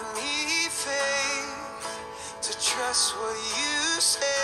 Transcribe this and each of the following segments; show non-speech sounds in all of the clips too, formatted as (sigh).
give me faith to trust what you say.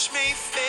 touch me.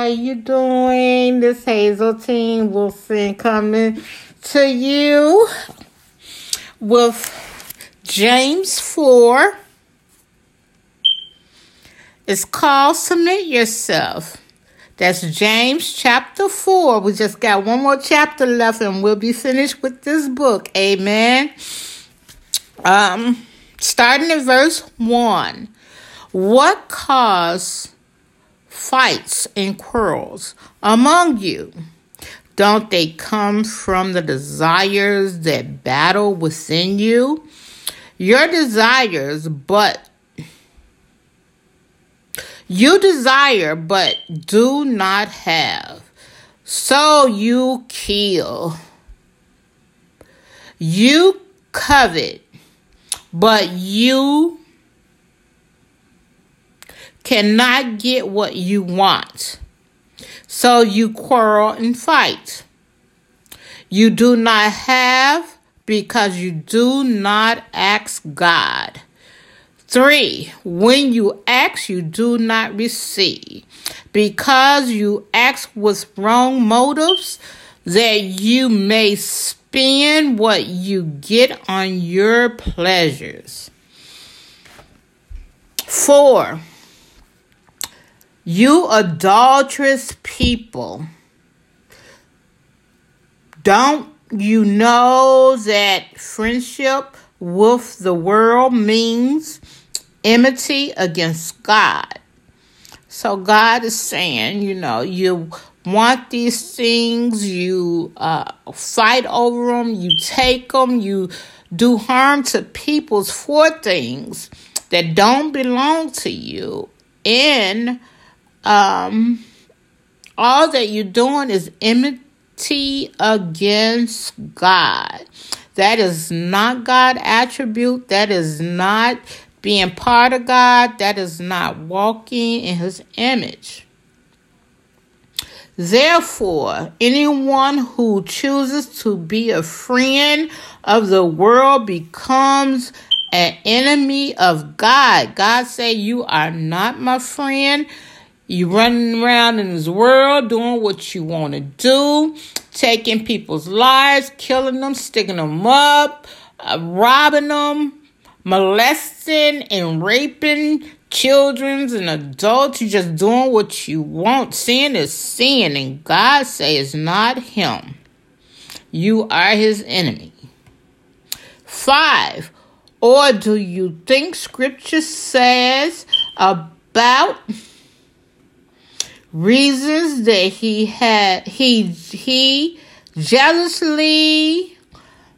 how you doing? This Hazeltine Wilson coming to you with James 4. It's called Submit Yourself. That's James chapter 4. We just got one more chapter left and we'll be finished with this book. Amen. Um starting at verse 1. What caused fights and quarrels among you? Don't they come from the desires that battle within you? Your desires, but you desire, but do not have. So you kill. You covet, but you cannot get what you want. So you quarrel and fight. You do not have because you do not ask God. Three, when you ask, you do not receive. Because you ask with wrong motives, that you may spend what you get on your pleasures. Four, you adulterous people, don't you know that friendship with the world means enmity against God. So God is saying, you know, you want these things, you uh, fight over them, you take them, you do harm to people's for things that don't belong to you. And um, all that you're doing is enmity against God. That is not God attribute. That is not being part of God, that is not walking in his image. Therefore, anyone who chooses to be a friend of the world becomes an enemy of God. God say, "You are not my friend." You running around in this world doing what you want to do, taking people's lives, killing them, sticking them up, uh, robbing them, molesting and raping children and adults. You're just doing what you want. Sin is sin, and God says not him. You are his enemy. Five, or do you think scripture says about reasons that he had he he jealously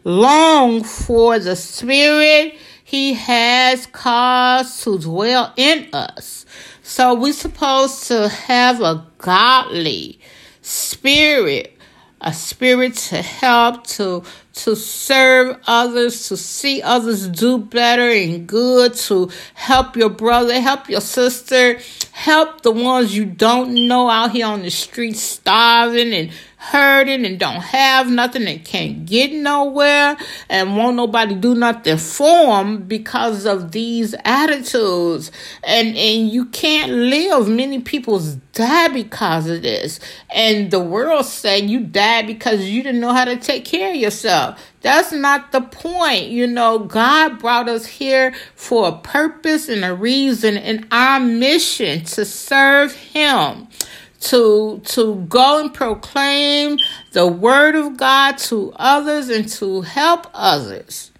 longed for the spirit he has caused to dwell in us. So we're supposed to have a godly spirit, a spirit to help, to to serve others, to see others do better and good, to help your brother, help your sister, help the ones you don't know out here on the street starving and hurting and don't have nothing and can't get nowhere and won't nobody do nothing for them because of these attitudes. And and you can't live many people's die because of this. And the world saying you died because you didn't know how to take care of yourself. That's not the point you know. God brought us here for a purpose and a reason and our mission to serve him to to go and proclaim the word of God to others and to help others.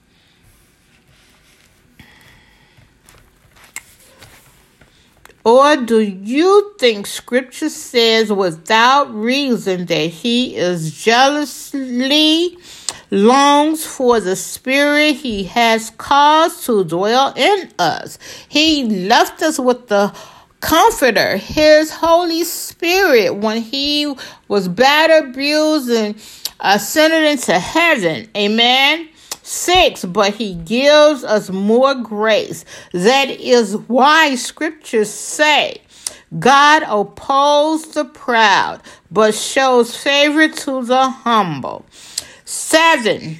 Or do you think scripture says without reason that he is jealously longs for the spirit he has caused to dwell in us? He left us with the comforter, his Holy Spirit, when he was battered, bruised, and uh, ascended into heaven. Amen. Six, but he gives us more grace. That is why scriptures say, God opposes the proud, but shows favor to the humble. Seven,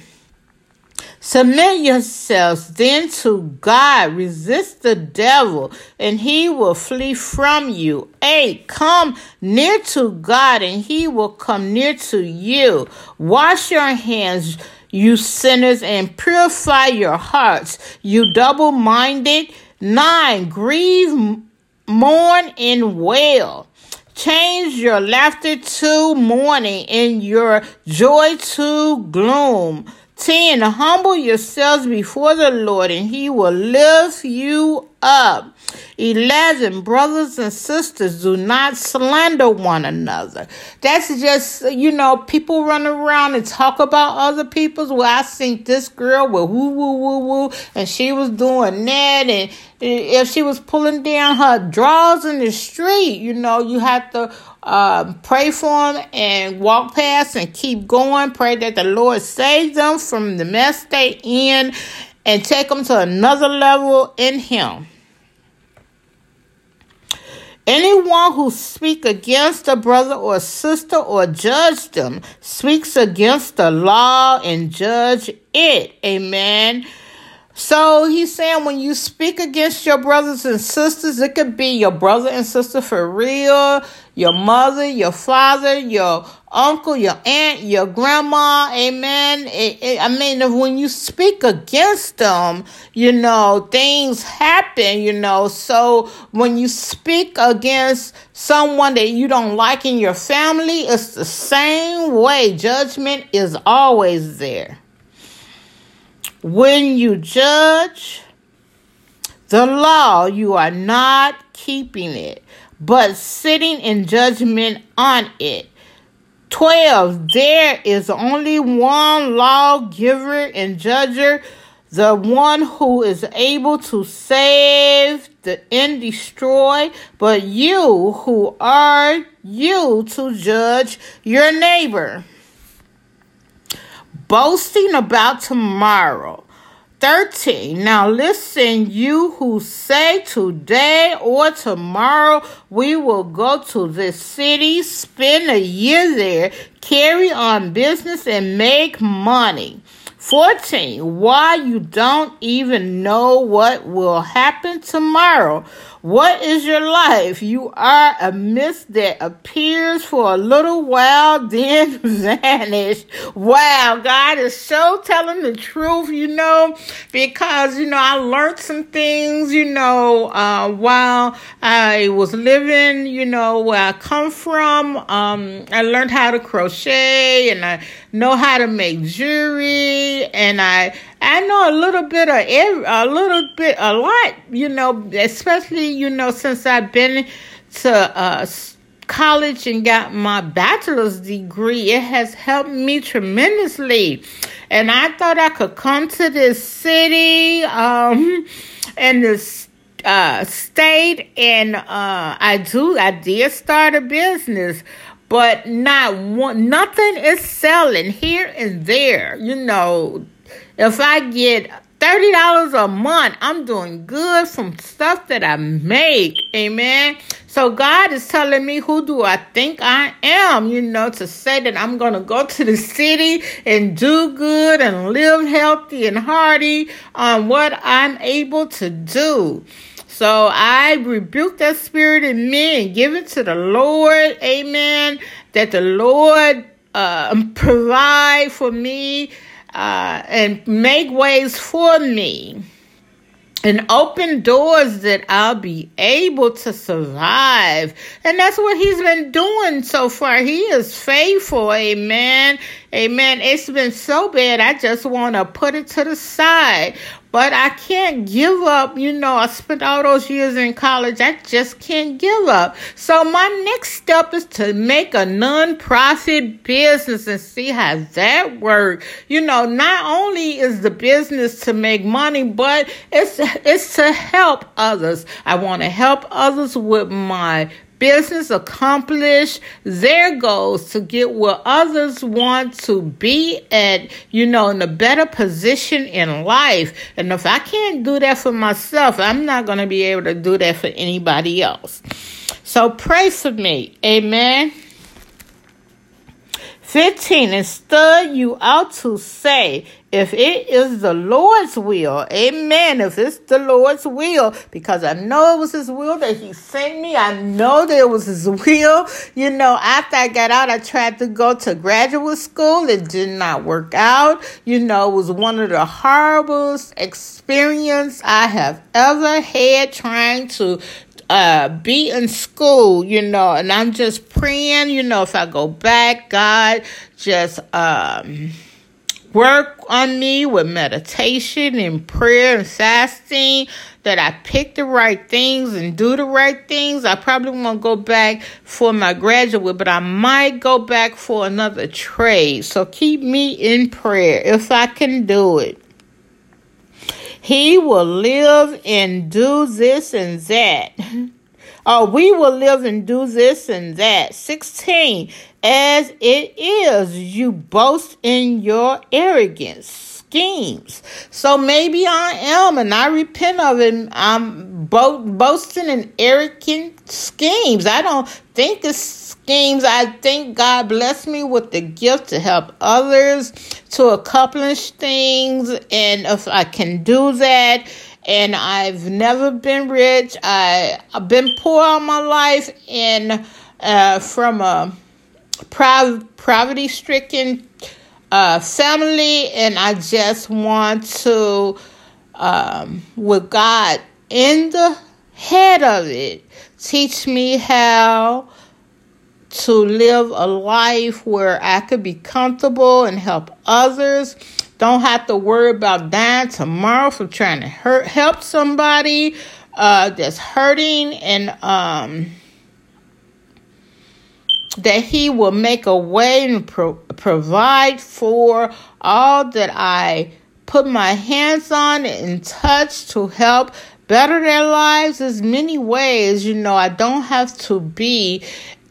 Submit yourselves then to God. Resist the devil, and he will flee from you. Eight, come near to God, and he will come near to you. Wash your hands, you sinners, and purify your hearts, you double minded. Nine, grieve mourn and wail. Change your laughter to mourning and your joy to gloom. 10. Humble yourselves before the Lord and he will lift you up. 11. Brothers and sisters, do not slander one another. That's just, you know, people run around and talk about other people's. Well, I seen this girl with woo, woo, woo, woo, and she was doing that. And if she was pulling down her drawers in the street, you know, you have to uh, pray for them and walk past and keep going. Pray that the Lord save them from the mess they in and take them to another level in Him. Anyone who speaks against a brother or sister or judge them speaks against the law and judge it. Amen. So he's saying when you speak against your brothers and sisters, it could be your brother and sister for real, your mother, your father, your uncle, your aunt, your grandma, amen. It, it, I mean, when you speak against them, you know, things happen, you know. So when you speak against someone that you don't like in your family, it's the same way. Judgment is always there. When you judge the law, you are not keeping it, but sitting in judgment on it. 12. There is only one lawgiver and judger, the one who is able to save the, and destroy, but you who are you to judge your neighbor boasting about tomorrow. 13. Now listen, you who say today or tomorrow we will go to this city, spend a year there, carry on business, and make money. 14. Why you don't even know what will happen tomorrow. What is your life? You are a mist that appears for a little while, (laughs) then vanish. Wow, God is so telling the truth, you know, because, you know, I learned some things, you know, uh, while I was living, you know, where I come from. Um, I learned how to crochet and I know how to make jewelry and I I know a little bit of every, a little bit, a lot, you know, especially, you know, since I've been to uh, college and got my bachelor's degree. It has helped me tremendously. And I thought I could come to this city um, and this uh, state, and uh, I do, I did start a business but not one nothing is selling here and there you know if I get $30 a month, I'm doing good from stuff that I make. Amen. So God is telling me who do I think I am, you know, to say that I'm going to go to the city and do good and live healthy and hearty on what I'm able to do. So I rebuke that spirit in me and give it to the Lord. Amen. That the Lord uh, provide for me uh, and make ways for me and open doors that I'll be able to survive. And that's what he's been doing so far. He is faithful. Amen. Amen. It's been so bad. I just want to put it to the side. But I can't give up. You know, I spent all those years in college. I just can't give up. So my next step is to make a non-profit business and see how that works. You know, not only is the business to make money, but it's it's to help others. I want to help others with my business accomplish their goals to get where others want to be at, you know, in a better position in life. And if I can't do that for myself, I'm not going to be able to do that for anybody else. So pray for me. Amen. 15. Instead, you ought to say, if it is the Lord's will, amen. If it's the Lord's will, because I know it was His will that He sent me, I know that it was His will. You know, after I got out, I tried to go to graduate school. It did not work out. You know, it was one of the horriblest experience I have ever had trying to uh, be in school, you know, and I'm just praying, you know, if I go back, God, just um, work on me with meditation and prayer and fasting, that I pick the right things and do the right things. I probably won't go back for my graduate, but I might go back for another trade. So keep me in prayer if I can do it. He will live and do this and that. Oh, we will live and do this and that. 16. As it is, you boast in your arrogance schemes. So maybe I am, and I repent of it. I'm bo- boasting in arrogant schemes. I don't think it's schemes. I think God blessed me with the gift to help others to accomplish things. And if I can do that, and I've never been rich, I, I've been poor all my life, and uh, from a poverty stricken uh, family, and I just want to, um, with God in the head of it, teach me how to live a life where I could be comfortable and help others. Don't have to worry about dying tomorrow from trying to hurt, help somebody uh, that's hurting, and um, that He will make a way and pro- provide for all that I put my hands on and touch to help better their lives. There's many ways, you know. I don't have to be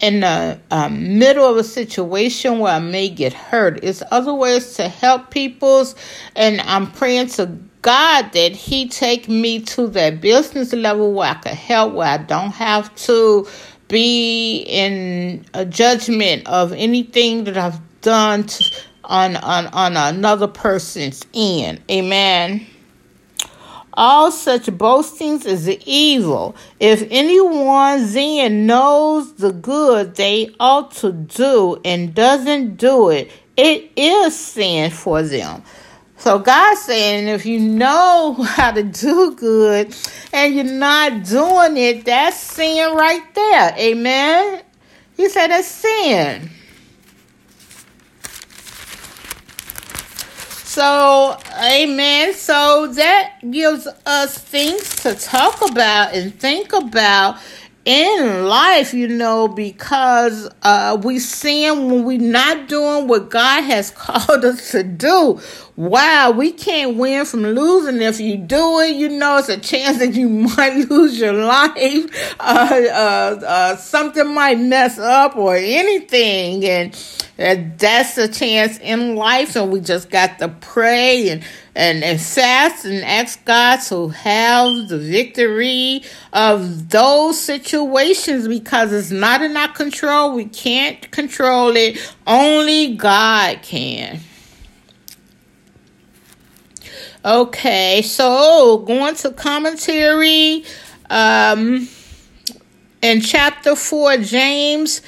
in the um, middle of a situation where I may get hurt. It's other ways to help people's, and I'm praying to God that He take me to that business level where I can help, where I don't have to be in a judgment of anything that I've done to, on on on another person's end. Amen. All such boastings is evil. If anyone then knows the good they ought to do and doesn't do it, it is sin for them. So God's saying if you know (laughs) how to do good and you're not doing it, that's sin right there. Amen. He said that's sin. So, amen. So that gives us things to talk about and think about in life, you know, because uh, we sin when we're not doing what God has (laughs) called us to do. Wow, we can't win from losing. If you do it, you know, it's a chance that you (laughs) might lose your life. Uh, uh, uh something might mess up or anything. And that's a chance in life. So we just got to pray and and, and and ask God to have the victory of those situations because it's not in our control. We can't control it. Only God can. Okay, so going to commentary um, in chapter 4, James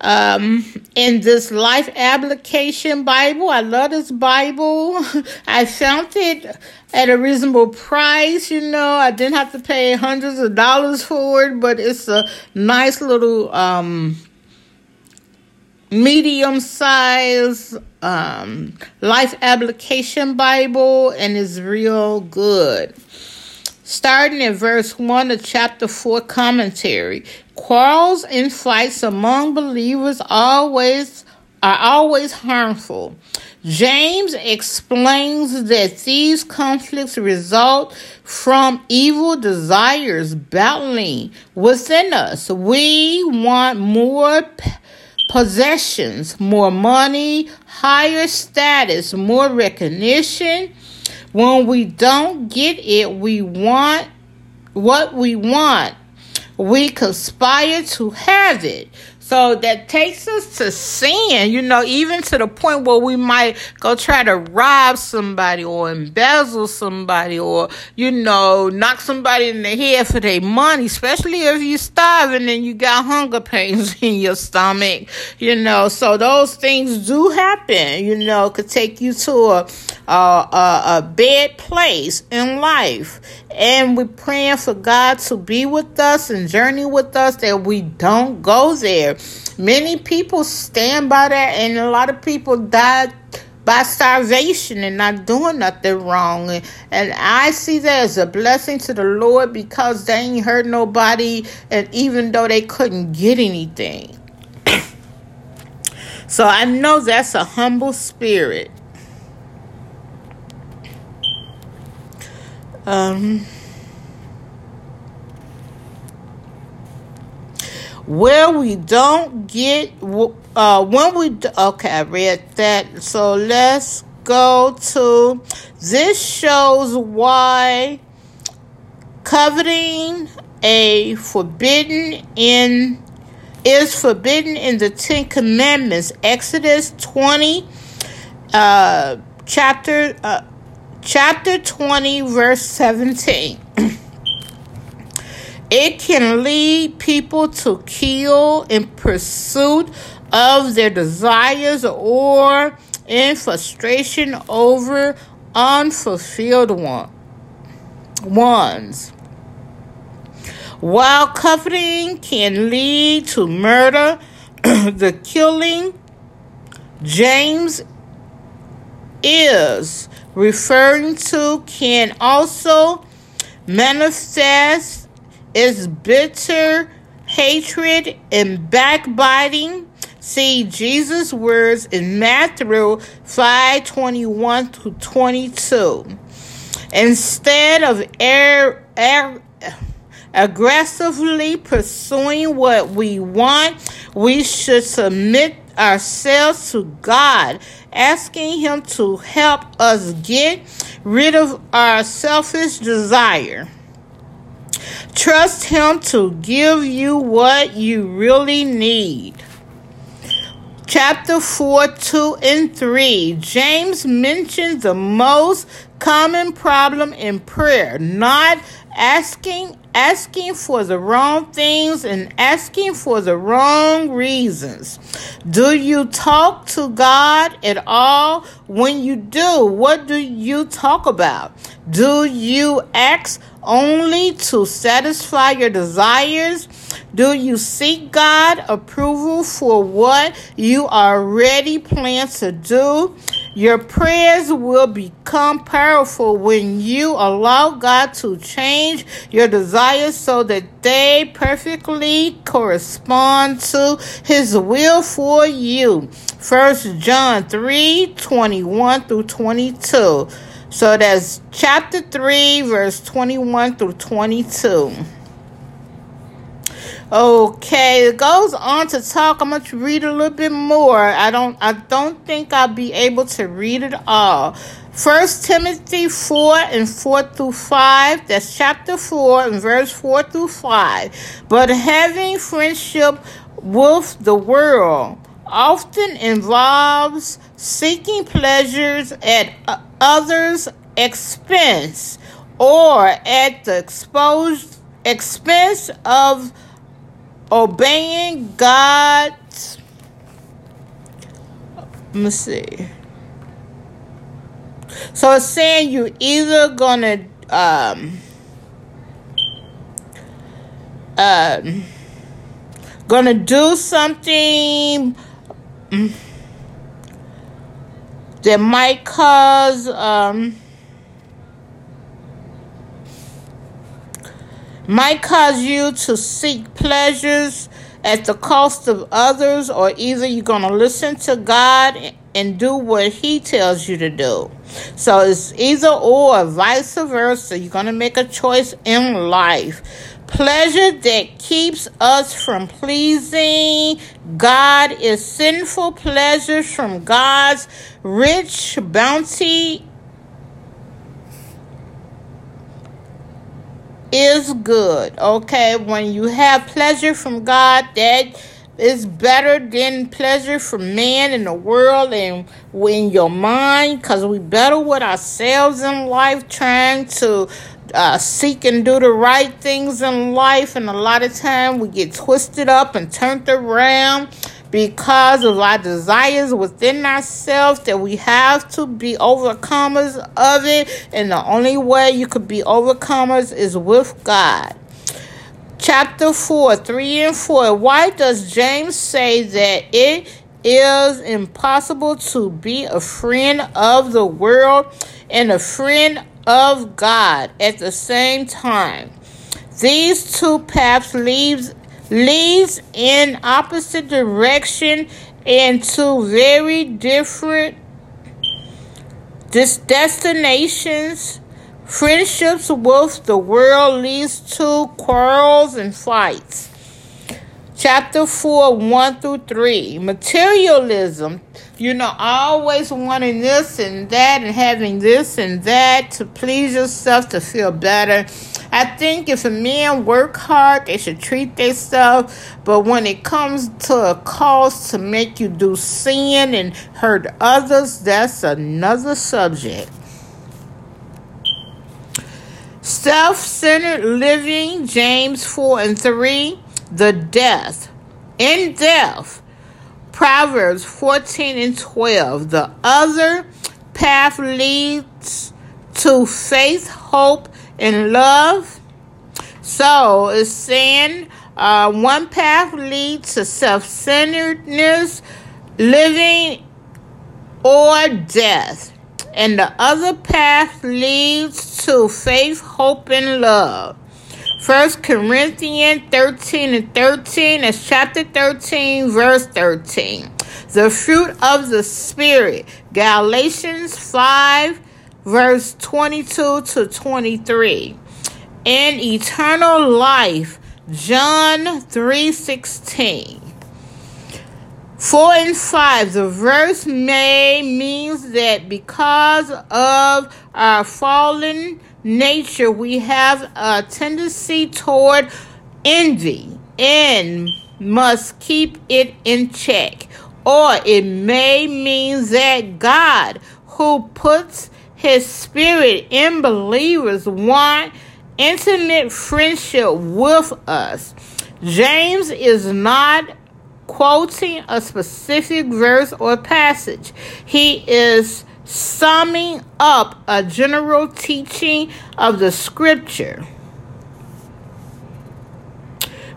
um, in this life application Bible. I love this Bible. (laughs) I found it at a reasonable price. You know, I didn't have to pay hundreds of dollars for it, but it's a nice little um, medium size um, life application Bible, and is real good. Starting in verse 1 of chapter 4 commentary. Quarrels and fights among believers always are always harmful. James explains that these conflicts result from evil desires battling within us. We want more possessions, more money, higher status, more recognition, when we don't get it, we want what we want. We conspire to have it. So that takes us to sin, you know, even to the point where we might go try to rob somebody or embezzle somebody or, you know, knock somebody in the head for their money, especially if you're starving and you got hunger pains (laughs) in your stomach, you know. So those things do happen, you know, could take you to a, a, a, a bad place in life. And we're praying for God to be with us and journey with us that we don't go there. Many people stand by that, and a lot of people died by starvation and not doing nothing wrong. And I see that as a blessing to the Lord because they ain't hurt nobody, and even though they couldn't get anything. (coughs) so I know that's a humble spirit. Um, where we don't get uh, when we okay i read that so let's go to this shows why coveting a forbidden in is forbidden in the Ten Commandments. Exodus 20, uh, chapter uh, chapter 20, verse 17. It can lead people to kill in pursuit of their desires or in frustration over unfulfilled one, ones. While coveting can lead to murder, (clears throat) the killing James is referring to can also manifest its bitter hatred and backbiting. See Jesus' words in Matthew 5 21 to 22. Instead of air, air, aggressively pursuing what we want, we should submit ourselves to God, asking Him to help us get rid of our selfish desire. Trust Him to give you what you really need. Chapter 4, 2, and 3. James mentions the most common problem in prayer not asking asking for the wrong things and asking for the wrong reasons. Do you talk to God at all? When you do, what do you talk about? Do you ask only to satisfy your desires? Do you seek God approval for what you already plan to do? Your prayers will become powerful when you allow God to change your desires so that they perfectly correspond to his will for you. First John 3 21 through 22. So that's chapter 3, verse 21 through 22. Okay, it goes on to talk. I'm gonna read a little bit more. I don't I don't think I'll be able to read it all. First Timothy 4 and 4 through 5. That's chapter 4 and verse 4 through 5. But having friendship with the world often involves seeking pleasures at others' expense or at the exposed expense of obeying God's. Let me see. So it's saying you're either gonna um, um gonna do something that might cause um might cause you to seek pleasures at the cost of others, or either you're going to listen to God and do what He tells you to do. So it's either or, vice versa. You're going to make a choice in life. Pleasure that keeps us from pleasing God is sinful pleasures from God's rich bounty is good. Okay, when you have pleasure from God, that is better than pleasure from man in the world and in your mind because we better with ourselves in life trying to uh, seek and do the right things in life and a lot of time we get twisted up and turned around because of our desires within ourselves that we have to be overcomers of it. And the only way you could be overcomers is with god. Chapter 4 3 and 4 why does james say that it is impossible to be a friend of the world and a friend of god at the same time? These two paths leads leads in opposite direction and to very different destinations. Friendships with the world leads to quarrels and fights. Chapter 4, 1 through 3. Materialism. You know, always wanting this and that and having this and that to please yourself, to feel better I think if a man work hard, they should treat themselves. But when it comes to a cause to make you do sin and hurt others, that's another subject. Self centered living, James 4 and 3, the death. In death, Proverbs 14 and 12, the other path leads to faith, hope, in love. So it's saying uh, one path leads to self centeredness, living, or death. And the other path leads to faith, hope, and love. First Corinthians 13 and 13 is chapter 13, verse 13. The fruit of the Spirit, Galatians 5 verse 22 to 23. And eternal life, John 3:16. 4 and 5, the verse may means that because of our fallen nature, we have a tendency toward envy and must keep it in check. Or it may mean that God, who puts his spirit in believers want intimate friendship with us. James is not quoting a specific verse or passage. He is summing up a general teaching of the scripture.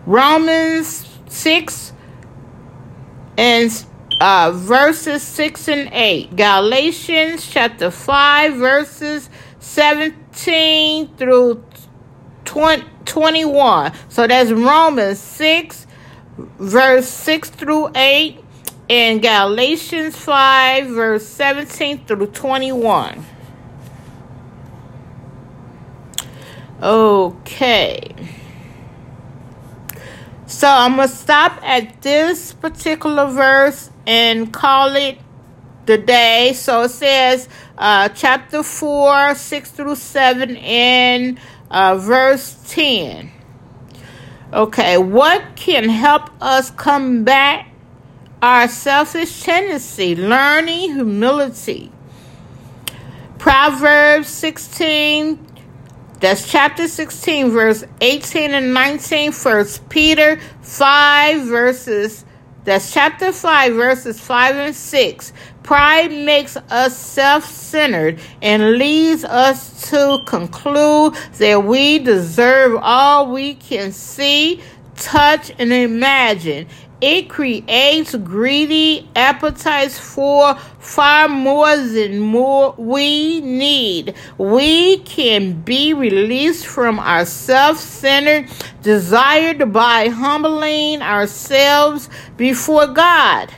Romans 6 and uh, verses 6 and 8. Galatians chapter 5, verses 17 through 20, 21. So that's Romans 6, verse 6 through 8, and Galatians 5, verse 17 through 21. Okay. So I'm going to stop at this particular verse and call it the day. So it says uh, chapter 4, 6 through 7, and uh, verse 10. Okay, what can help us combat our selfish tendency? Learning humility. Proverbs 16, that's chapter 16, verse 18 and 19. First Peter 5, verses that's chapter 5, verses 5 and 6. Pride makes us self centered and leads us to conclude that we deserve all we can see, touch, and imagine. It creates greedy appetites for far more than more we need. We can be released from our self-centered desire by humbling ourselves before God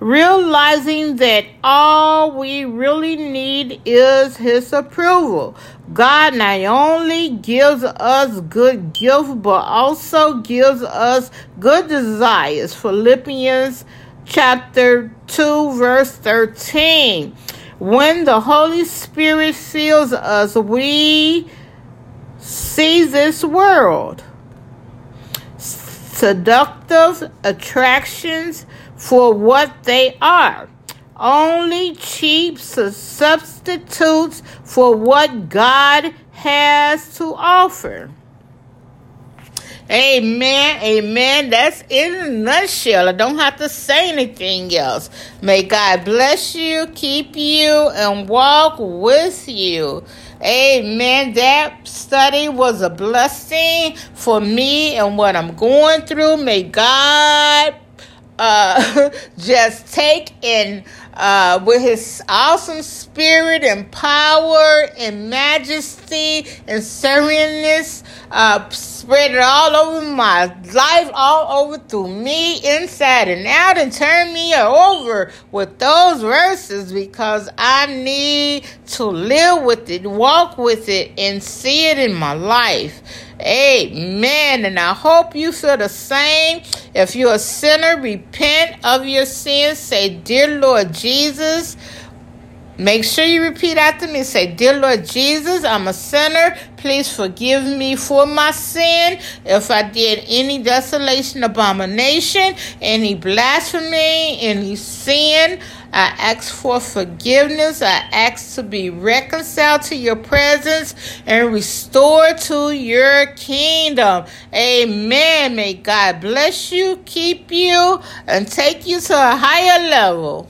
realizing that all we really need is His approval. God not only gives us good gifts, but also gives us good desires. Philippians chapter 2, verse 13. When the Holy Spirit fills us, we see this world seductive attractions for what they are. Only cheap substitutes for what God has to offer. Amen. Amen. That's in a nutshell. I don't have to say anything else. May God bless you, keep you, and walk with you. Amen. That study was a blessing for me and what I'm going through. May God uh, (laughs) just take in uh, with his awesome spirit and power and majesty and sereneness, uh, spread it all over my life, all over through me, inside and out, and turn me over with those verses because I need to live with it, walk with it, and see it in my life. Amen. And I hope you feel the same. If you're a sinner, repent of your sins. Say, Dear Lord Jesus, Make sure you repeat after me. Say, Dear Lord Jesus, I'm a sinner. Please forgive me for my sin. If I did any desolation, abomination, any blasphemy, any sin, I ask for forgiveness. I ask to be reconciled to your presence and restored to your kingdom. Amen. May God bless you, keep you, and take you to a higher level.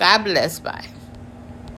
God bless. Bye.